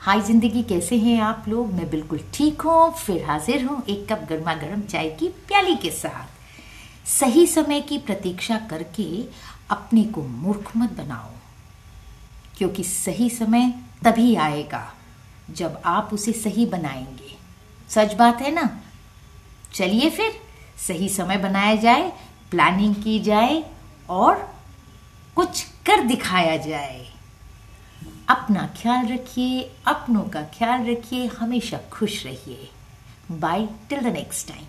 हाय ज़िंदगी कैसे हैं आप लोग? मैं बिल्कुल ठीक हूँ, फिर हाजिर हूँ एक कप गर्मा गर्म चाय की प्याली के साथ। सही समय की प्रतीक्षा करके अपने को मूर्ख मत बनाओ, क्योंकि सही समय तभी आएगा जब आप उसे सही बनाएँगे। सच बात है ना? चलिए फिर, सही समय बनाया जाए प्लानिंग की जाए और कुछ कर दिखाया जाए। अपना ख्याल रखिए, अपनों का ख्याल रखिए, हमेशा खुश रहिए। Bye till the next time